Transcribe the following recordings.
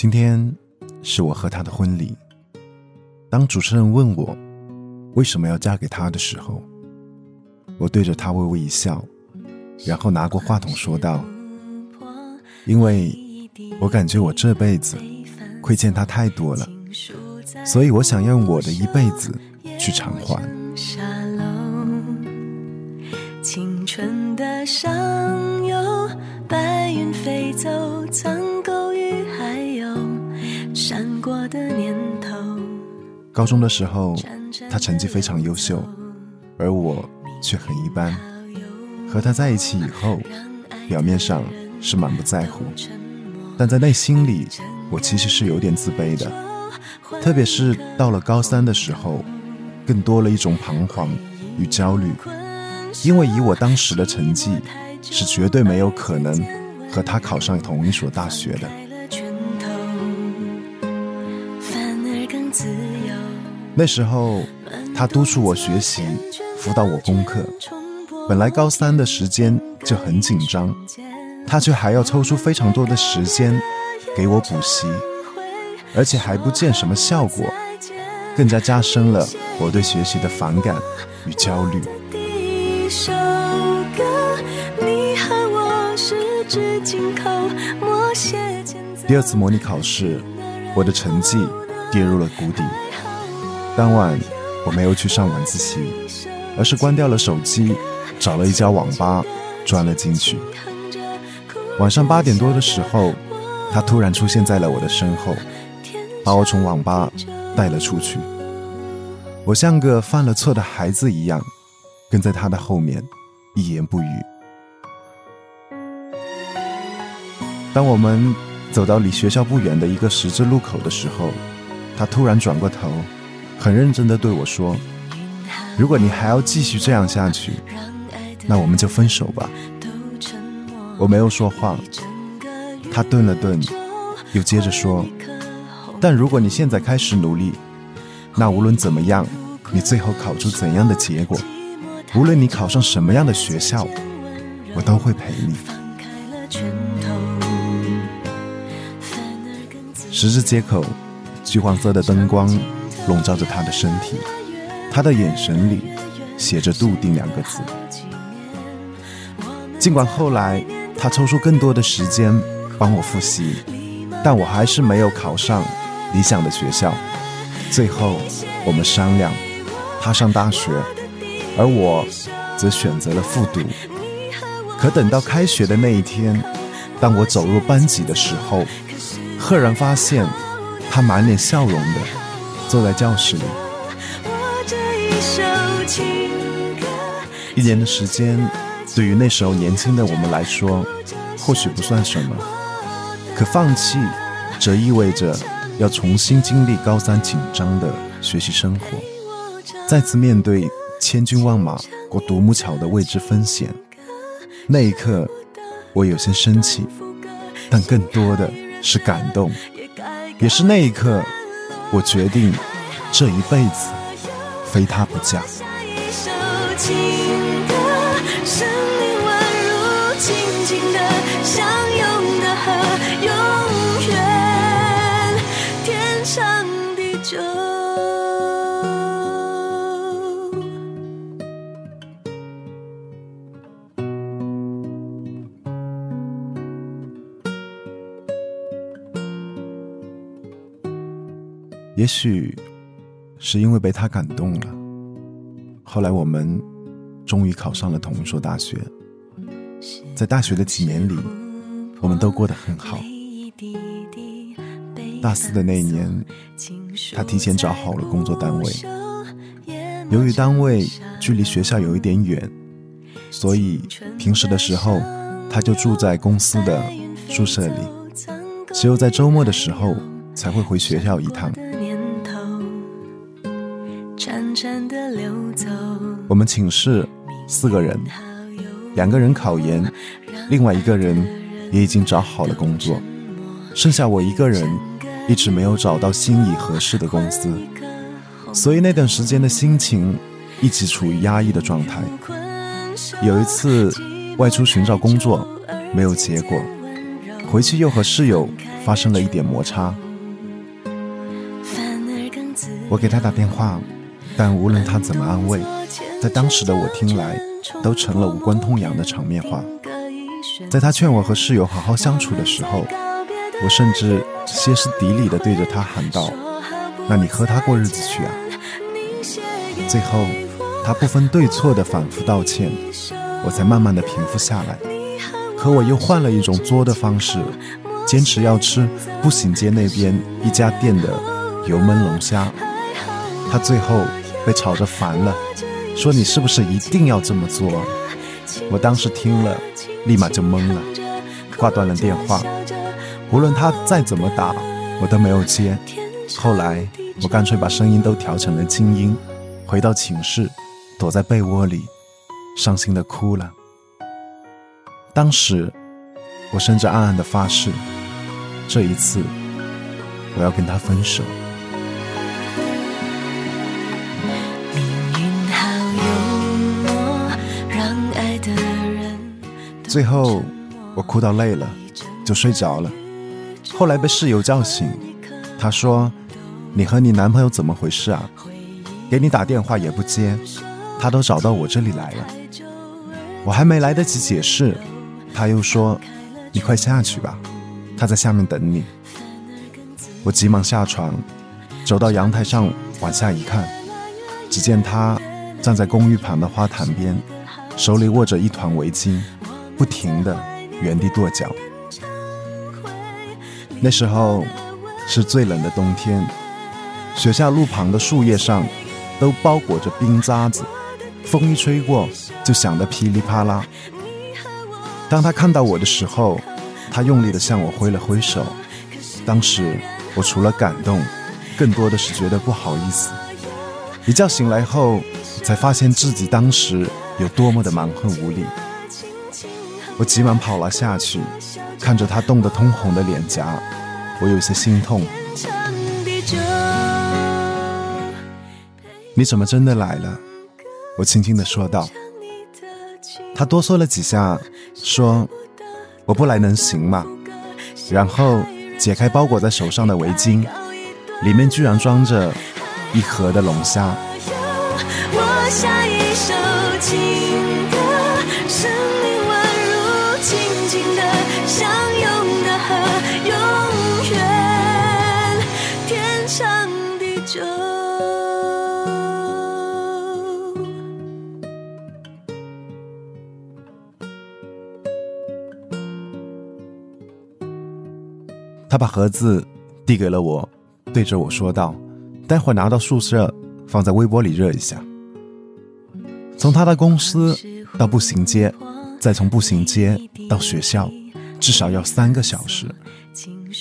今天是我和他的婚礼。当主持人问我为什么要嫁给他的时候，我对着他微微一笑，然后拿过话筒说道：“因为我感觉我这辈子亏欠他太多了，所以我想用我的一辈子去偿还。”青春的上游，白云飞走，闪过的念头。高中的时候，他成绩非常优秀，而我却很一般。和他在一起以后，表面上是满不在乎，但在内心里，我其实是有点自卑的。特别是到了高三的时候，更多了一种彷徨与焦虑。因为以我当时的成绩，是绝对没有可能和他考上同一所大学的。那时候，他督促我学习，辅导我功课。本来高三的时间就很紧张，他却还要抽出非常多的时间给我补习，而且还不见什么效果，更加加深了我对学习的反感与焦虑。首歌，你和我十指紧扣，默写第二次模拟考试，我的成绩跌入了谷底。当晚，我没有去上晚自习，而是关掉了手机，找了一家网吧，钻了进去。晚上八点多的时候，他突然出现在了我的身后，把我从网吧带了出去。我像个犯了错的孩子一样。跟在他的后面，一言不语。当我们走到离学校不远的一个十字路口的时候，他突然转过头，很认真的对我说：“如果你还要继续这样下去，那我们就分手吧。”我没有说话，他顿了顿，又接着说：“但如果你现在开始努力，那无论怎么样，你最后考出怎样的结果？”无论你考上什么样的学校，我都会陪你。十字街口，橘黄色的灯光笼罩着他的身体，他的眼神里写着“笃定”两个字。尽管后来他抽出更多的时间帮我复习，但我还是没有考上理想的学校。最后，我们商量，他上大学。而我则选择了复读。可等到开学的那一天，当我走入班级的时候，赫然发现他满脸笑容的坐在教室里。一年的时间，对于那时候年轻的我们来说，或许不算什么。可放弃，则意味着要重新经历高三紧张的学习生活，再次面对。千军万马过独木桥的未知风险，那一刻我有些生气，但更多的是感动。也是那一刻，我决定这一辈子非他不嫁。也许是因为被他感动了，后来我们终于考上了同一所大学。在大学的几年里，我们都过得很好。大四的那一年，他提前找好了工作单位。由于单位距离学校有一点远，所以平时的时候他就住在公司的宿舍里，只有在周末的时候才会回学校一趟。我们寝室四个人，两个人考研，另外一个人也已经找好了工作，剩下我一个人一直没有找到心仪合适的公司，所以那段时间的心情一直处于压抑的状态。有一次外出寻找工作，没有结果，回去又和室友发生了一点摩擦。我给他打电话，但无论他怎么安慰，在当时的我听来，都成了无关痛痒的场面话。在他劝我和室友好好相处的时候，我甚至歇斯底里地对着他喊道：“那你和他过日子去啊！”最后，他不分对错的反复道歉，我才慢慢的平复下来。可我又换了一种作的方式，坚持要吃步行街那边一家店的油焖龙虾。他最后被吵着烦了，说你是不是一定要这么做？我当时听了，立马就懵了，挂断了电话。无论他再怎么打，我都没有接。后来我干脆把声音都调成了静音，回到寝室，躲在被窝里，伤心的哭了。当时我甚至暗暗的发誓，这一次我要跟他分手。最后我哭到累了，就睡着了。后来被室友叫醒，他说：“你和你男朋友怎么回事啊？给你打电话也不接，他都找到我这里来了。”我还没来得及解释，他又说：“你快下去吧，他在下面等你。”我急忙下床，走到阳台上往下一看，只见他站在公寓旁的花坛边，手里握着一团围巾，不停的原地跺脚。那时候是最冷的冬天，学校路旁的树叶上都包裹着冰渣子，风一吹过就响得噼里啪啦。当他看到我的时候，他用力地向我挥了挥手。当时我除了感动，更多的是觉得不好意思。一觉醒来后，才发现自己当时有多么的蛮横无理。我急忙跑了下去。看着他冻得通红的脸颊，我有些心痛。你怎么真的来了？我轻轻的说道。他哆嗦了几下，说：“我不来能行吗？”然后解开包裹在手上的围巾，里面居然装着一盒的龙虾。他把盒子递给了我，对着我说道：“待会拿到宿舍，放在微波里热一下。”从他的公司到步行街，再从步行街到学校，至少要三个小时。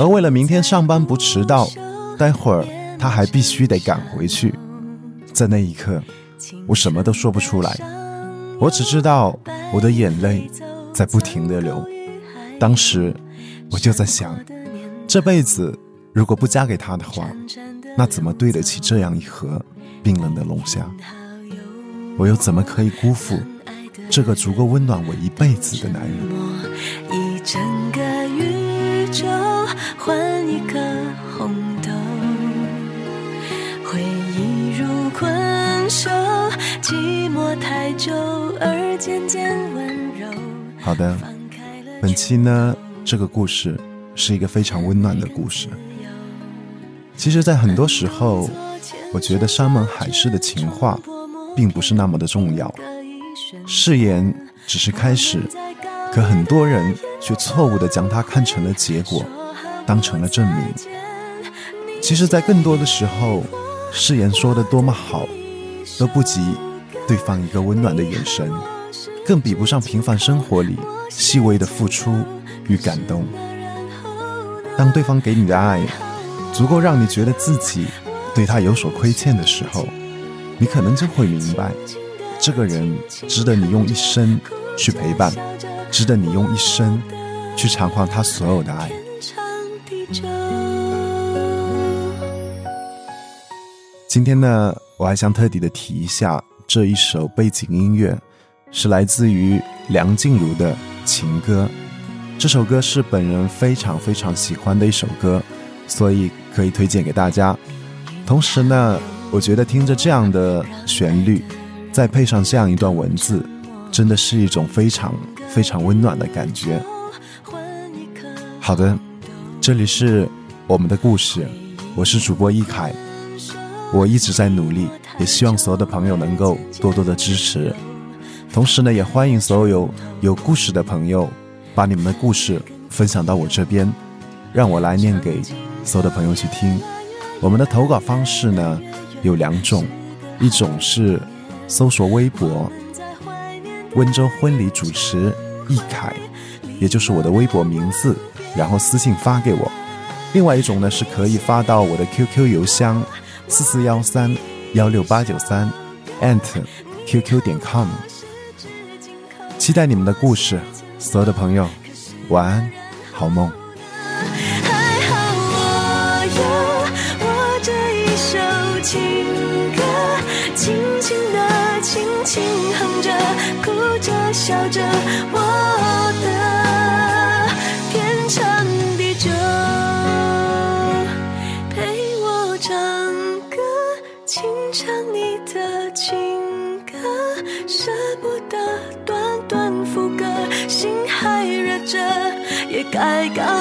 而为了明天上班不迟到，待会儿他还必须得赶回去。在那一刻，我什么都说不出来，我只知道我的眼泪在不停的流。当时我就在想。这辈子如果不嫁给他的话，那怎么对得起这样一盒冰冷的龙虾？我又怎么可以辜负这个足够温暖我一辈子的男人？一整个宇宙换一颗红豆，回忆如困兽，寂寞太久而渐渐温柔。好的，本期呢这个故事。是一个非常温暖的故事。其实，在很多时候，我觉得山盟海誓的情话，并不是那么的重要。誓言只是开始，可很多人却错误的将它看成了结果，当成了证明。其实，在更多的时候，誓言说的多么好，都不及对方一个温暖的眼神，更比不上平凡生活里细微的付出与感动。当对方给你的爱足够让你觉得自己对他有所亏欠的时候，你可能就会明白，这个人值得你用一生去陪伴，值得你用一生去偿还他所有的爱。今天呢，我还想特地的提一下，这一首背景音乐是来自于梁静茹的情歌。这首歌是本人非常非常喜欢的一首歌，所以可以推荐给大家。同时呢，我觉得听着这样的旋律，再配上这样一段文字，真的是一种非常非常温暖的感觉。好的，这里是我们的故事，我是主播一凯，我一直在努力，也希望所有的朋友能够多多的支持。同时呢，也欢迎所有有故事的朋友。把你们的故事分享到我这边，让我来念给所有的朋友去听。我们的投稿方式呢有两种，一种是搜索微博“温州婚礼主持易凯”，也就是我的微博名字，然后私信发给我；另外一种呢是可以发到我的 QQ 邮箱四四幺三幺六八九三 @qq 点 com。期待你们的故事。所有的朋友，晚安，好梦。还好我有我这一首情歌，轻轻的，轻轻哼着，哭着笑着，我的天长地久，陪我唱歌，轻唱你的情歌，舍不该告